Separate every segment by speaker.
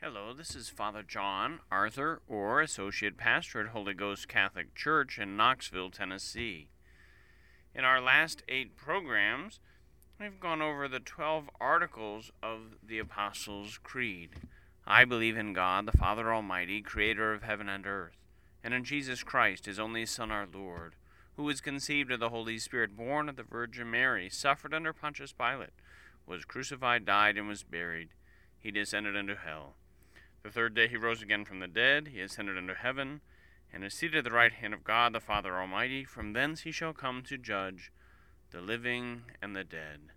Speaker 1: Hello, this is Father John Arthur, or Associate Pastor at Holy Ghost Catholic Church in Knoxville, Tennessee. In our last eight programs, we've gone over the 12 articles of the Apostles' Creed. I believe in God, the Father Almighty, creator of heaven and earth, and in Jesus Christ, his only Son, our Lord, who was conceived of the Holy Spirit, born of the Virgin Mary, suffered under Pontius Pilate, was crucified, died, and was buried. He descended into hell. The third day he rose again from the dead, he ascended into heaven, and is seated at the right hand of God the Father Almighty. From thence he shall come to judge the living and the dead.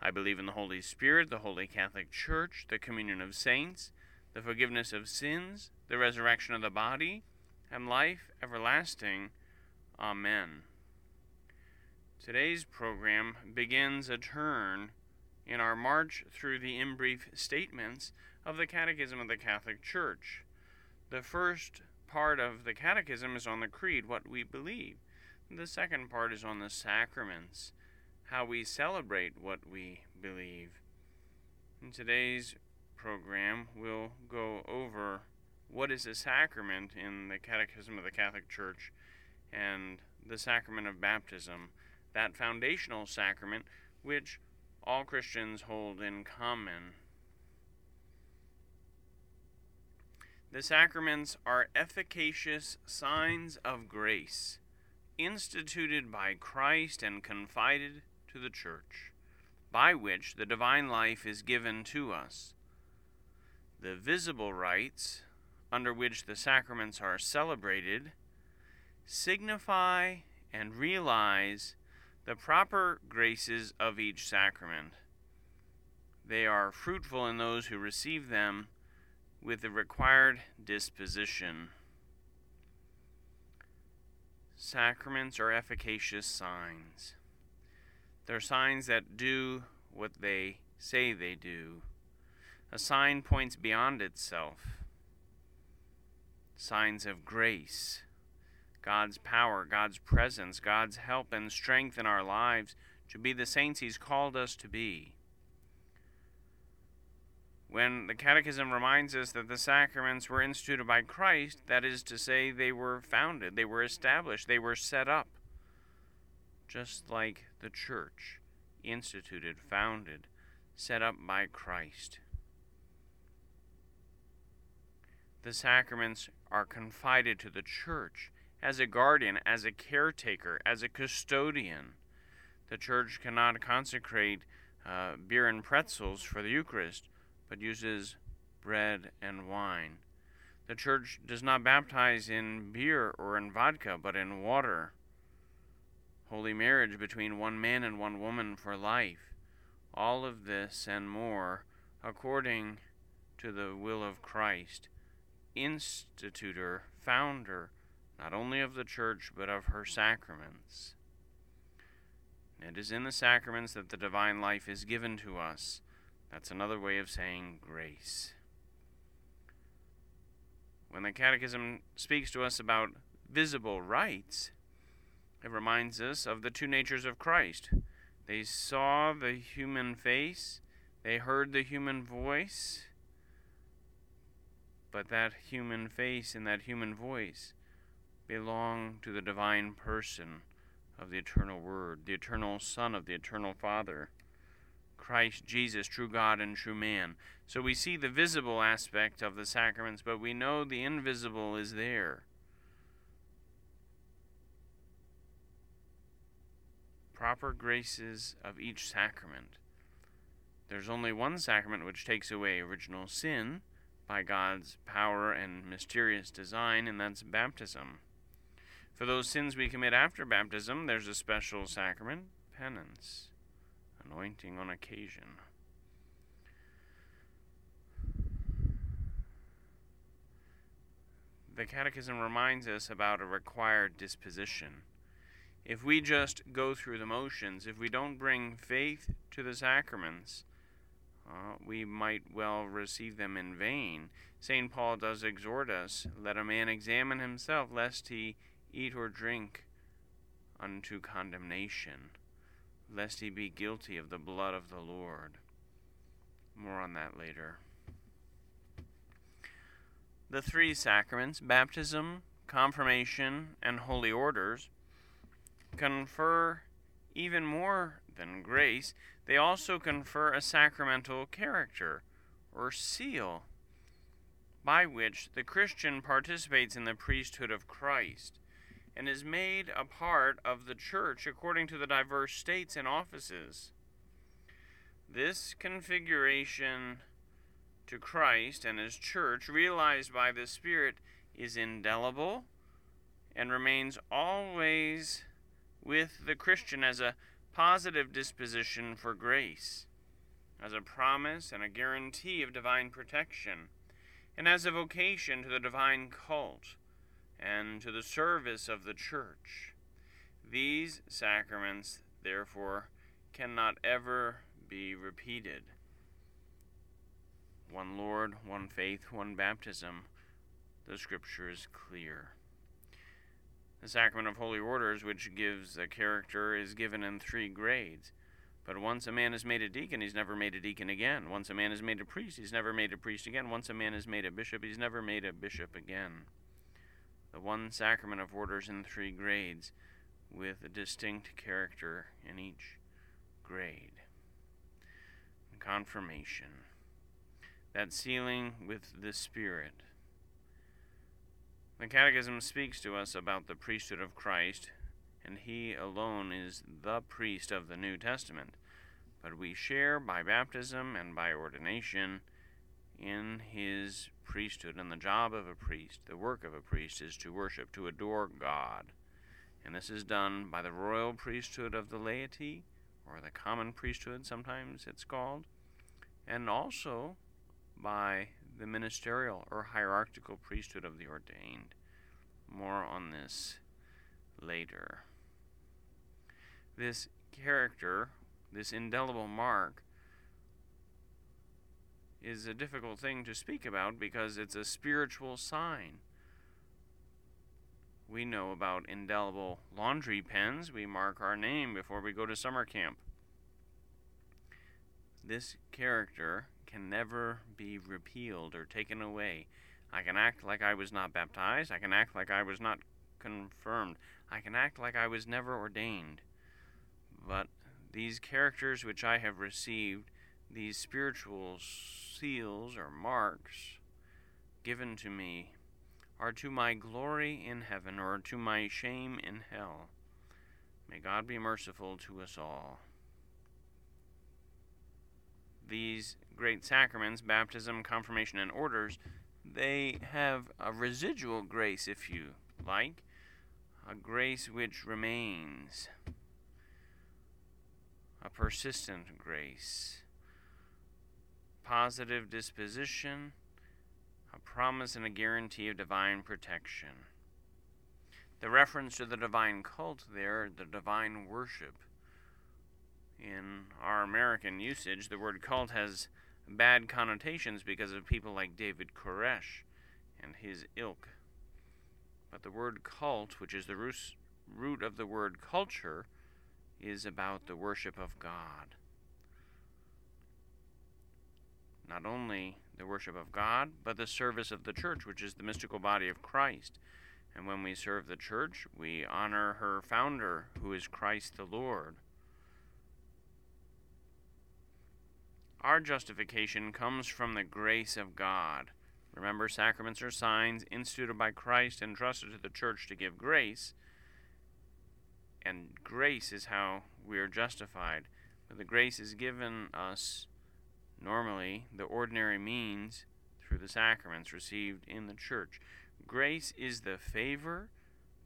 Speaker 1: I believe in the Holy Spirit, the Holy Catholic Church, the communion of saints, the forgiveness of sins, the resurrection of the body, and life everlasting. Amen. Today's program begins a turn in our march through the in brief statements of the Catechism of the Catholic Church. The first part of the Catechism is on the Creed, what we believe. The second part is on the sacraments, how we celebrate what we believe. In today's program, we'll go over what is a sacrament in the Catechism of the Catholic Church and the sacrament of baptism, that foundational sacrament which all Christians hold in common. The sacraments are efficacious signs of grace, instituted by Christ and confided to the Church, by which the divine life is given to us. The visible rites, under which the sacraments are celebrated, signify and realize the proper graces of each sacrament. They are fruitful in those who receive them with the required disposition. Sacraments are efficacious signs. They're signs that do what they say they do. A sign points beyond itself. Signs of grace, God's power, God's presence, God's help and strength in our lives to be the saints He's called us to be when the Catechism reminds us that the sacraments were instituted by Christ, that is to say, they were founded, they were established, they were set up, just like the Church, instituted, founded, set up by Christ. The sacraments are confided to the Church as a guardian, as a caretaker, as a custodian. The Church cannot consecrate uh, beer and pretzels for the Eucharist but uses bread and wine. The church does not baptize in beer or in vodka, but in water. Holy marriage between one man and one woman for life. All of this and more according to the will of Christ, institutor, founder, not only of the church, but of her sacraments. It is in the sacraments that the divine life is given to us. That's another way of saying grace. When the Catechism speaks to us about visible rites, it reminds us of the two natures of Christ. They saw the human face, they heard the human voice, but that human face and that human voice belong to the divine person of the eternal Word, the eternal Son of the eternal Father. Christ Jesus, true God and true man. So we see the visible aspect of the sacraments, but we know the invisible is there. Proper graces of each sacrament. There's only one sacrament which takes away original sin by God's power and mysterious design, and that's baptism. For those sins we commit after baptism, there's a special sacrament, penance anointing on occasion. The Catechism reminds us about a required disposition. If we just go through the motions, if we don't bring faith to the sacraments, uh, we might well receive them in vain. St. Paul does exhort us let a man examine himself, lest he eat or drink unto condemnation lest he be guilty of the blood of the Lord. More on that later. The three sacraments, baptism, confirmation, and holy orders, confer even more than grace, they also confer a sacramental character or seal by which the Christian participates in the priesthood of Christ and is made a part of the church according to the diverse states and offices. This configuration to Christ and His church, realized by the Spirit, is indelible and remains always with the Christian as a positive disposition for grace, as a promise and a guarantee of divine protection, and as a vocation to the divine cult and to the service of the church. These sacraments, therefore, cannot ever be repeated. One Lord, one faith, one baptism. The scripture is clear. The sacrament of holy orders, which gives a character, is given in three grades. But once a man is made a deacon, he's never made a deacon again. Once a man is made a priest, he's never made a priest again. Once a man is made a bishop, he's never made a bishop again. The one sacrament of orders in three grades, with a distinct character in each grade. Confirmation. That sealing with the Spirit the Catechism speaks to us about the priesthood of Christ, and he alone is the priest of the New Testament. But we share by baptism and by ordination in his priesthood. And the job of a priest, the work of a priest, is to worship, to adore God. And this is done by the royal priesthood of the laity, or the common priesthood, sometimes it's called, and also by the ministerial or hierarchical priesthood of the ordained. More on this later. This character, this indelible mark, is a difficult thing to speak about because it's a spiritual sign. We know about indelible laundry pens. We mark our name before we go to summer camp. This character can never be repealed or taken away. I can act like I was not baptized. I can act like I was not confirmed. I can act like I was never ordained. But these characters which I have received, these spiritual seals or marks given to me, are to my glory in heaven or to my shame in hell. May God be merciful to us all these great sacraments, baptism, confirmation, and orders, they have a residual grace, if you like, a grace which remains, a persistent grace, positive disposition, a promise and a guarantee of divine protection. The reference to the divine cult there, the divine worship, in our American usage, the word cult has bad connotations because of people like David Koresh and his ilk. But the word cult, which is the root of the word culture, is about the worship of God. Not only the worship of God, but the service of the church, which is the mystical body of Christ. And when we serve the church, we honor her founder, who is Christ the Lord. Our justification comes from the grace of God. Remember, sacraments are signs instituted by Christ and trusted to the church to give grace. And grace is how we are justified. But the grace is given us normally the ordinary means through the sacraments received in the church. Grace is the favor,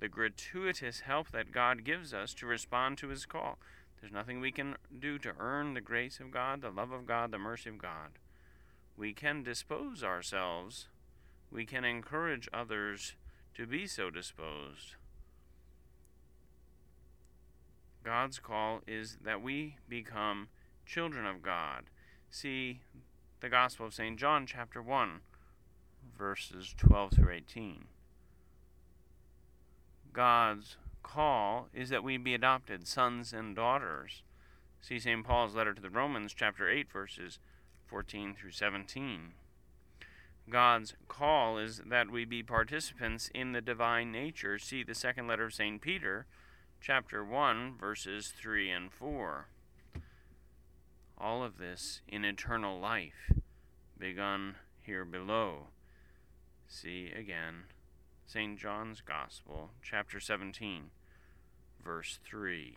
Speaker 1: the gratuitous help that God gives us to respond to his call. There's nothing we can do to earn the grace of God, the love of God, the mercy of God. We can dispose ourselves, we can encourage others to be so disposed. God's call is that we become children of God. See the Gospel of St. John, chapter 1, verses 12 through 18. God's call is that we be adopted sons and daughters. See St. Paul's letter to the Romans, chapter 8, verses 14 through 17. God's call is that we be participants in the divine nature. See the second letter of St. Peter, chapter 1, verses 3 and 4. All of this in eternal life, begun here below. See again St. John's Gospel, chapter 17, verse 3.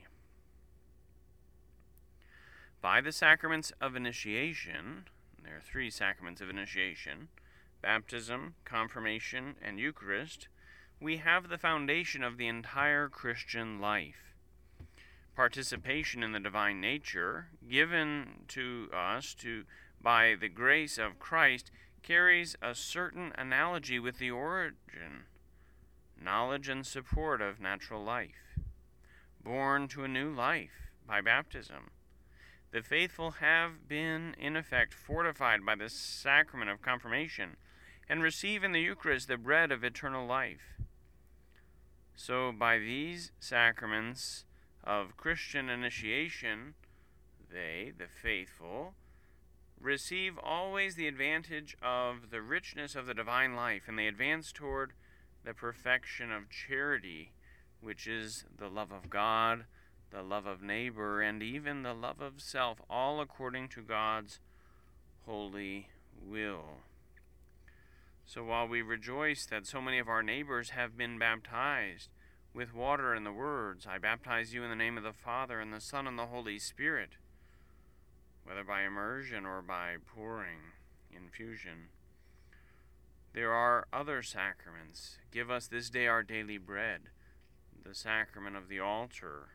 Speaker 1: By the sacraments of initiation, there are three sacraments of initiation baptism, confirmation, and Eucharist, we have the foundation of the entire Christian life. Participation in the divine nature, given to us to by the grace of Christ, carries a certain analogy with the origin, knowledge, and support of natural life. Born to a new life by baptism, the faithful have been, in effect, fortified by the sacrament of confirmation and receive in the Eucharist the bread of eternal life. So, by these sacraments of Christian initiation, they, the faithful, receive always the advantage of the richness of the divine life, and they advance toward the perfection of charity, which is the love of God, the love of neighbor, and even the love of self, all according to God's holy will. So while we rejoice that so many of our neighbors have been baptized with water and the words, I baptize you in the name of the Father, and the Son, and the Holy Spirit, whether by immersion or by pouring, infusion, there are other sacraments. Give us this day our daily bread, the sacrament of the altar,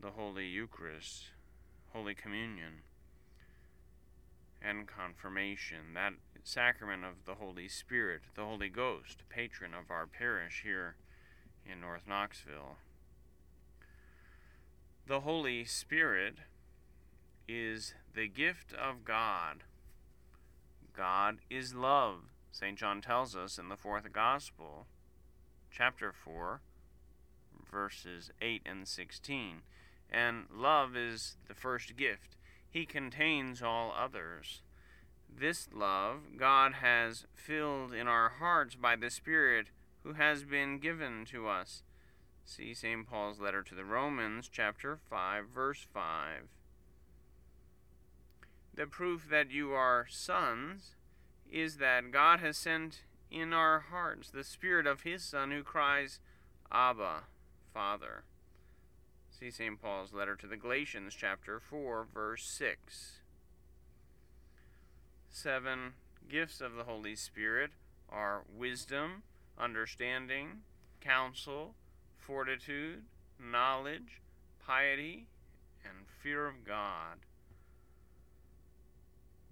Speaker 1: the Holy Eucharist, Holy Communion, and confirmation. That sacrament of the Holy Spirit, the Holy Ghost, patron of our parish here in North Knoxville. The Holy Spirit is the gift of God. God is love, St. John tells us in the fourth Gospel, chapter 4, verses 8 and 16. And love is the first gift, He contains all others. This love God has filled in our hearts by the Spirit who has been given to us. See St. Paul's letter to the Romans, chapter 5, verse 5. The proof that you are sons is that God has sent in our hearts the Spirit of His Son who cries, Abba, Father. See St. Paul's letter to the Galatians, chapter 4, verse 6 seven gifts of the Holy Spirit are wisdom, understanding, counsel, fortitude, knowledge, piety, and fear of God.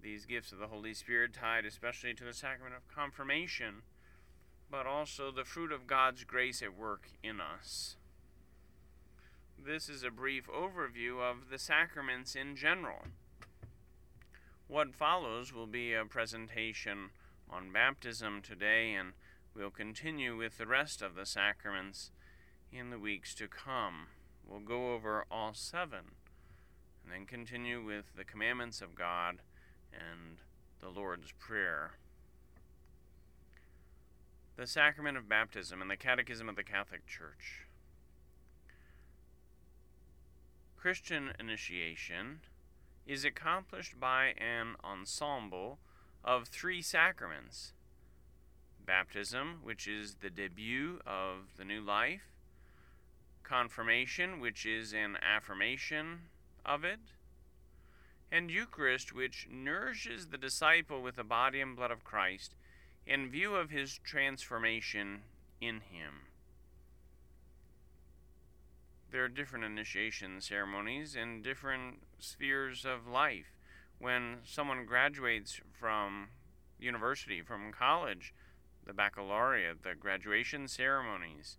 Speaker 1: These gifts of the Holy Spirit tied especially to the sacrament of confirmation, but also the fruit of God's grace at work in us. This is a brief overview of the sacraments in general. What follows will be a presentation on baptism today, and we'll continue with the rest of the sacraments in the weeks to come. We'll go over all seven, and then continue with the commandments of God and the Lord's Prayer. The Sacrament of Baptism and the Catechism of the Catholic Church. Christian initiation is accomplished by an ensemble of three sacraments baptism, which is the debut of the new life, confirmation, which is an affirmation of it, and Eucharist, which nourishes the disciple with the body and blood of Christ in view of his transformation in him there are different initiation ceremonies in different spheres of life. When someone graduates from university, from college, the baccalaureate, the graduation ceremonies,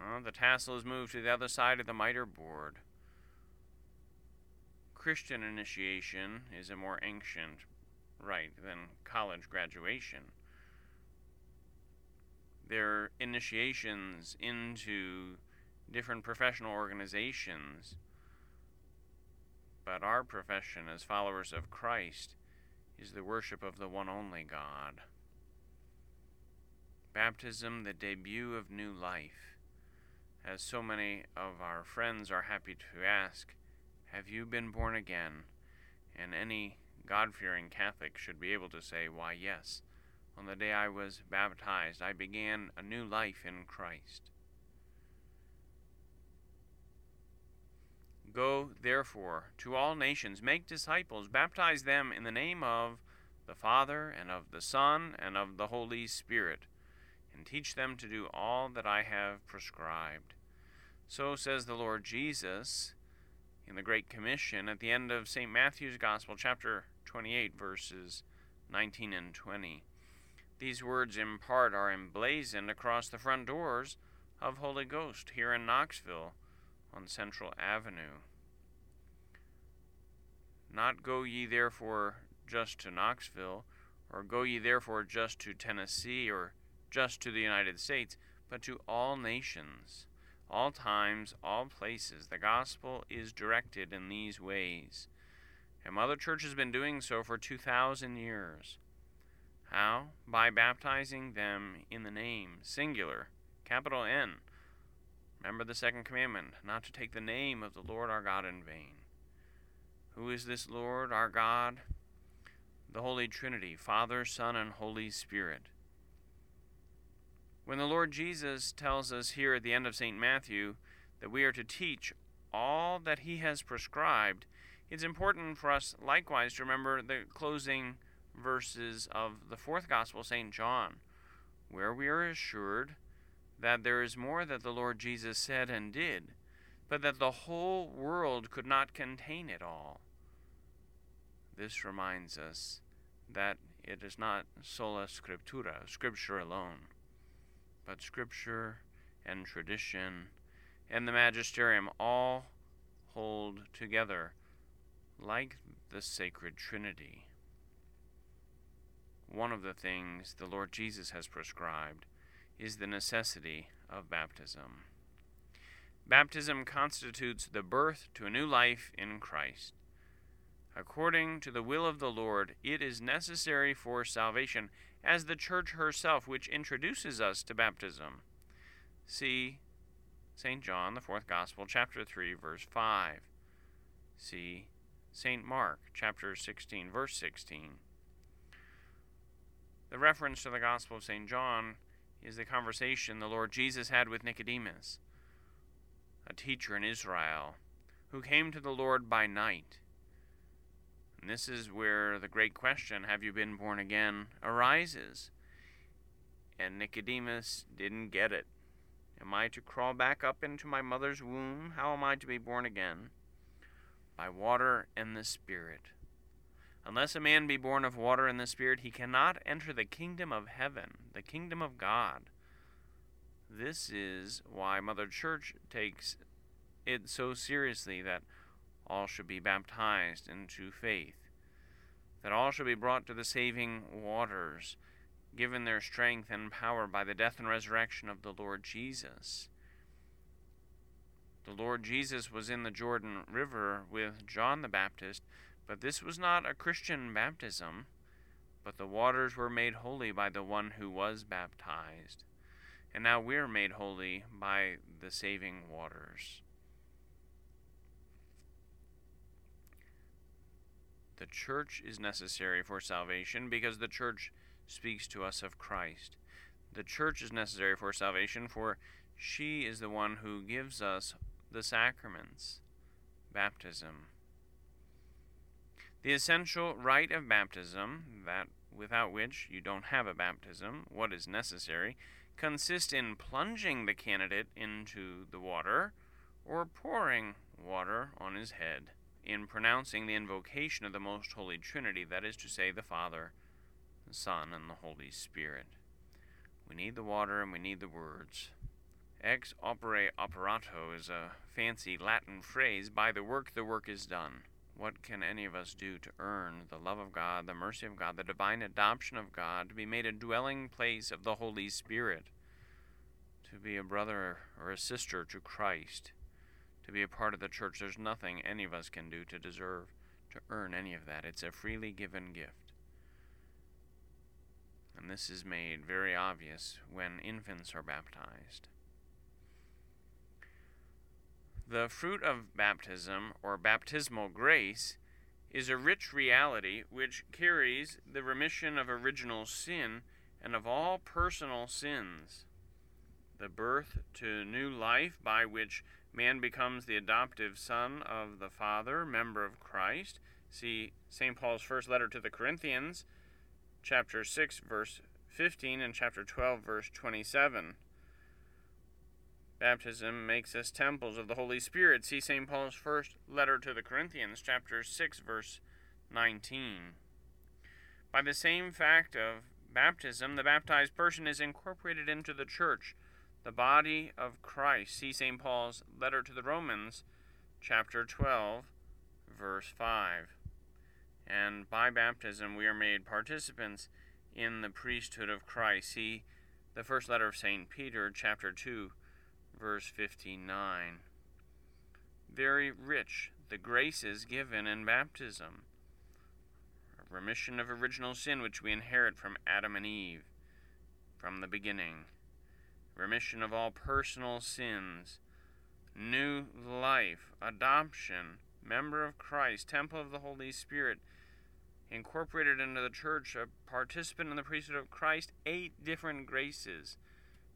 Speaker 1: uh, the tassel is moved to the other side of the mitre board. Christian initiation is a more ancient rite than college graduation. There are initiations into different professional organizations. But our profession as followers of Christ is the worship of the one only God. Baptism, the debut of new life. As so many of our friends are happy to ask, Have you been born again? And any God fearing Catholic should be able to say, Why, yes. On the day I was baptized, I began a new life in Christ. Go, therefore, to all nations, make disciples, baptize them in the name of the Father, and of the Son, and of the Holy Spirit, and teach them to do all that I have prescribed. So says the Lord Jesus in the Great Commission at the end of St. Matthew's Gospel, chapter 28, verses 19 and 20. These words in part are emblazoned across the front doors of Holy Ghost here in Knoxville on Central Avenue. Not go ye therefore just to Knoxville, or go ye therefore just to Tennessee, or just to the United States, but to all nations, all times, all places. The gospel is directed in these ways. And Mother Church has been doing so for 2,000 years. How? By baptizing them in the name, singular, capital N. Remember the second commandment, not to take the name of the Lord our God in vain. Who is this Lord our God? The Holy Trinity, Father, Son, and Holy Spirit. When the Lord Jesus tells us here at the end of St. Matthew that we are to teach all that he has prescribed, it's important for us likewise to remember the closing verses of the fourth Gospel, St. John, where we are assured that there is more that the Lord Jesus said and did, but that the whole world could not contain it all. This reminds us that it is not sola scriptura, scripture alone, but scripture and tradition and the magisterium all hold together like the sacred Trinity one of the things the Lord Jesus has prescribed is the necessity of baptism. Baptism constitutes the birth to a new life in Christ. According to the will of the Lord, it is necessary for salvation, as the Church herself, which introduces us to baptism. See St. John, the fourth Gospel, chapter 3, verse 5. See St. Mark, chapter 16, verse 16. The reference to the Gospel of St. John is the conversation the Lord Jesus had with Nicodemus, a teacher in Israel, who came to the Lord by night. And this is where the great question, Have you been born again? arises. And Nicodemus didn't get it. Am I to crawl back up into my mother's womb? How am I to be born again? By water and the Spirit. Unless a man be born of water and the Spirit, he cannot enter the kingdom of heaven, the kingdom of God. This is why Mother Church takes it so seriously that all should be baptized into faith, that all should be brought to the saving waters, given their strength and power by the death and resurrection of the Lord Jesus. The Lord Jesus was in the Jordan River with John the Baptist but this was not a Christian baptism, but the waters were made holy by the one who was baptized. And now we're made holy by the saving waters. The church is necessary for salvation because the church speaks to us of Christ. The church is necessary for salvation, for she is the one who gives us the sacraments, baptism, the essential rite of baptism, that without which you don't have a baptism, what is necessary, consists in plunging the candidate into the water or pouring water on his head, in pronouncing the invocation of the Most Holy Trinity, that is to say, the Father, the Son, and the Holy Spirit. We need the water and we need the words. Ex opere operato is a fancy Latin phrase. By the work, the work is done. What can any of us do to earn the love of God, the mercy of God, the divine adoption of God, to be made a dwelling place of the Holy Spirit, to be a brother or a sister to Christ, to be a part of the church? There's nothing any of us can do to deserve, to earn any of that. It's a freely given gift. And this is made very obvious when infants are baptized. The fruit of baptism, or baptismal grace, is a rich reality which carries the remission of original sin and of all personal sins. The birth to new life by which man becomes the adoptive son of the Father, member of Christ. See St. Paul's first letter to the Corinthians, chapter 6, verse 15, and chapter 12, verse 27. Baptism makes us temples of the Holy Spirit. See St. Paul's first letter to the Corinthians, chapter 6, verse 19. By the same fact of baptism, the baptized person is incorporated into the church, the body of Christ. See St. Paul's letter to the Romans, chapter 12, verse 5. And by baptism, we are made participants in the priesthood of Christ. See the first letter of St. Peter, chapter 2, verse 59. Very rich the graces given in baptism. Remission of original sin which we inherit from Adam and Eve from the beginning. Remission of all personal sins. New life, adoption, member of Christ, temple of the Holy Spirit, incorporated into the church, a participant in the priesthood of Christ, eight different graces.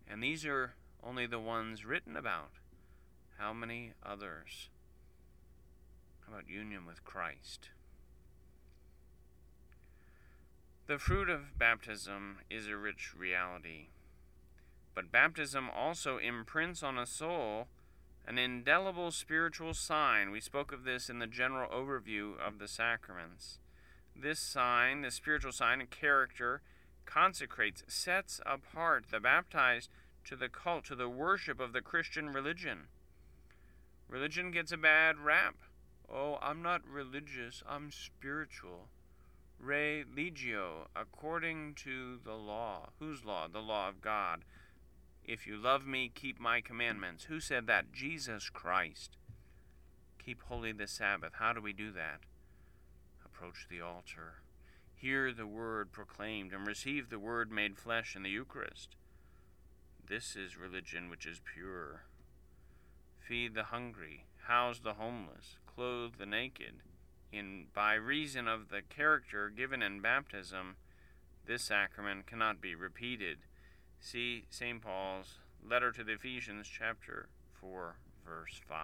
Speaker 1: And these are only the ones written about. How many others? How about union with Christ? The fruit of baptism is a rich reality, but baptism also imprints on a soul an indelible spiritual sign. We spoke of this in the general overview of the sacraments. This sign, the spiritual sign and character, consecrates, sets apart the baptized to the cult, to the worship of the Christian religion. Religion gets a bad rap. Oh, I'm not religious, I'm spiritual. Re legio, according to the law. Whose law? The law of God. If you love me, keep my commandments. Who said that? Jesus Christ. Keep holy the Sabbath. How do we do that? Approach the altar. Hear the word proclaimed and receive the word made flesh in the Eucharist. This is religion which is pure. Feed the hungry, house the homeless, clothe the naked. In by reason of the character given in baptism, this sacrament cannot be repeated. See St. Paul's letter to the Ephesians, chapter 4, verse 5.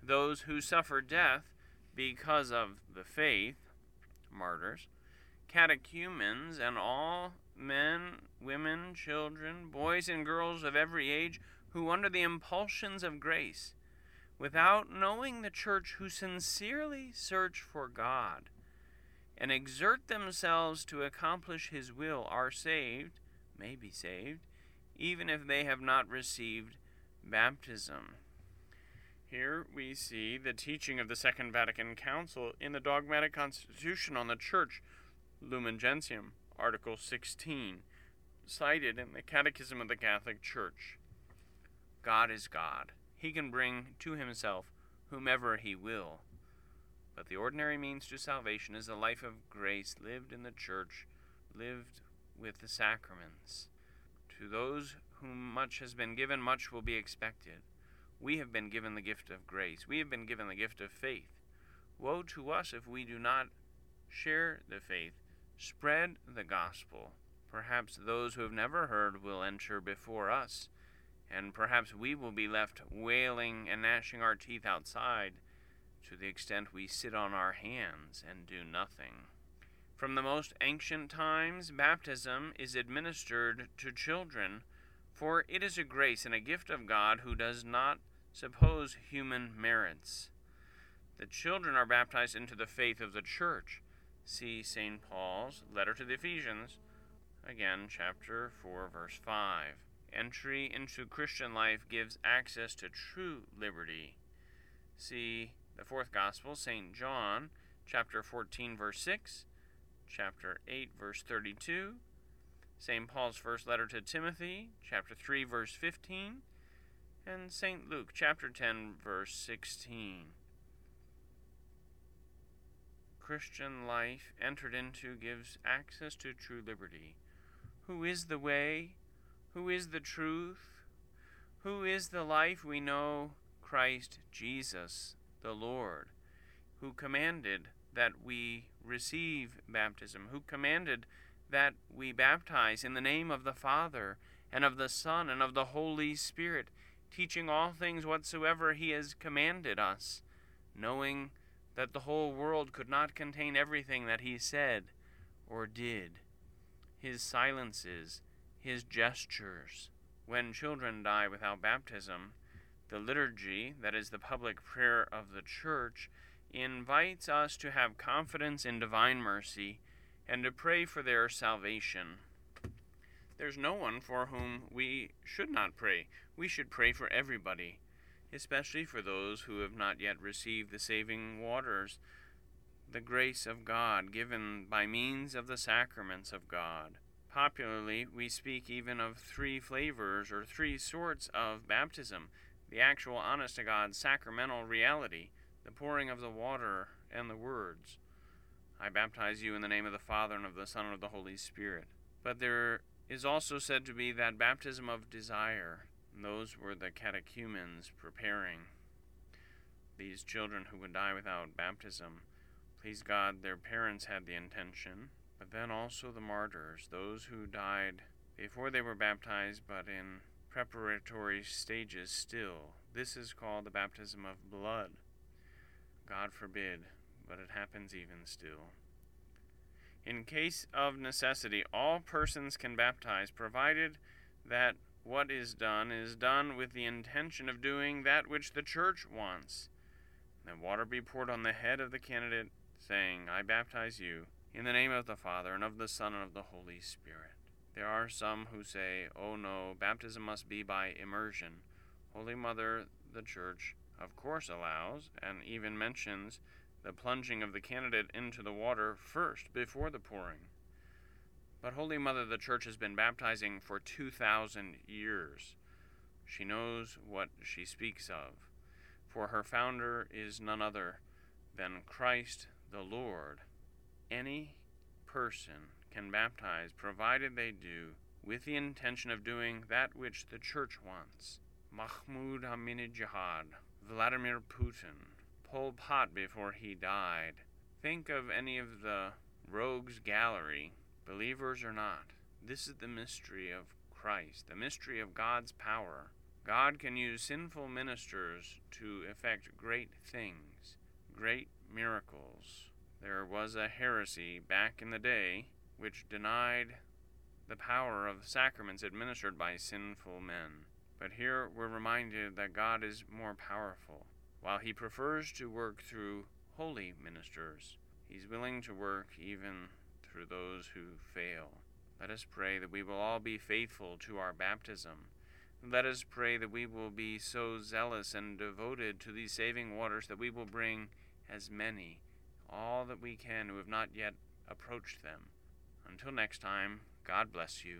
Speaker 1: Those who suffer death because of the faith, martyrs, catechumens, and all men, women, children, boys, and girls of every age who, under the impulsions of grace, without knowing the church, who sincerely search for God and exert themselves to accomplish His will, are saved, may be saved, even if they have not received baptism. Here we see the teaching of the Second Vatican Council in the dogmatic constitution on the Church, Lumen Gentium. Article 16, cited in the Catechism of the Catholic Church. God is God. He can bring to himself whomever he will. But the ordinary means to salvation is a life of grace lived in the church, lived with the sacraments. To those whom much has been given, much will be expected. We have been given the gift of grace. We have been given the gift of faith. Woe to us if we do not share the faith Spread the gospel. Perhaps those who have never heard will enter before us, and perhaps we will be left wailing and gnashing our teeth outside to the extent we sit on our hands and do nothing. From the most ancient times, baptism is administered to children, for it is a grace and a gift of God who does not suppose human merits. The children are baptized into the faith of the church See St. Paul's letter to the Ephesians, again, chapter 4, verse 5. Entry into Christian life gives access to true liberty. See the fourth gospel, St. John, chapter 14, verse 6, chapter 8, verse 32, St. Paul's first letter to Timothy, chapter 3, verse 15, and St. Luke, chapter 10, verse 16. Christian life entered into gives access to true liberty. Who is the way? Who is the truth? Who is the life we know? Christ Jesus, the Lord, who commanded that we receive baptism, who commanded that we baptize in the name of the Father, and of the Son, and of the Holy Spirit, teaching all things whatsoever he has commanded us, knowing that the whole world could not contain everything that he said or did. His silences, his gestures. When children die without baptism, the liturgy, that is the public prayer of the Church, invites us to have confidence in divine mercy and to pray for their salvation. There's no one for whom we should not pray. We should pray for everybody, especially for those who have not yet received the saving waters, the grace of God given by means of the sacraments of God. Popularly, we speak even of three flavors or three sorts of baptism the actual honest to God sacramental reality, the pouring of the water, and the words. I baptize you in the name of the Father, and of the Son, and of the Holy Spirit. But there is also said to be that baptism of desire. And those were the catechumens preparing these children who would die without baptism. Please God, their parents had the intention, but then also the martyrs, those who died before they were baptized, but in preparatory stages still. This is called the baptism of blood. God forbid, but it happens even still. In case of necessity, all persons can baptize, provided that what is done is done with the intention of doing that which the church wants. Then water be poured on the head of the candidate, saying, I baptize you in the name of the Father, and of the Son, and of the Holy Spirit. There are some who say, oh no, baptism must be by immersion. Holy Mother, the Church, of course allows, and even mentions, the plunging of the candidate into the water first before the pouring. But Holy Mother, the Church has been baptizing for 2,000 years. She knows what she speaks of, for her founder is none other than Christ the Lord. Any person can baptize, provided they do with the intention of doing that which the Church wants. Mahmoud Ahmadinejad, Vladimir Putin, Pol Pot before he died. Think of any of the rogues gallery, believers or not. This is the mystery of Christ, the mystery of God's power. God can use sinful ministers to effect great things, great miracles. There was a heresy back in the day which denied the power of sacraments administered by sinful men. But here we're reminded that God is more powerful. While he prefers to work through holy ministers, he's willing to work even through those who fail. Let us pray that we will all be faithful to our baptism. Let us pray that we will be so zealous and devoted to these saving waters that we will bring as many, all that we can, who have not yet approached them. Until next time, God bless you.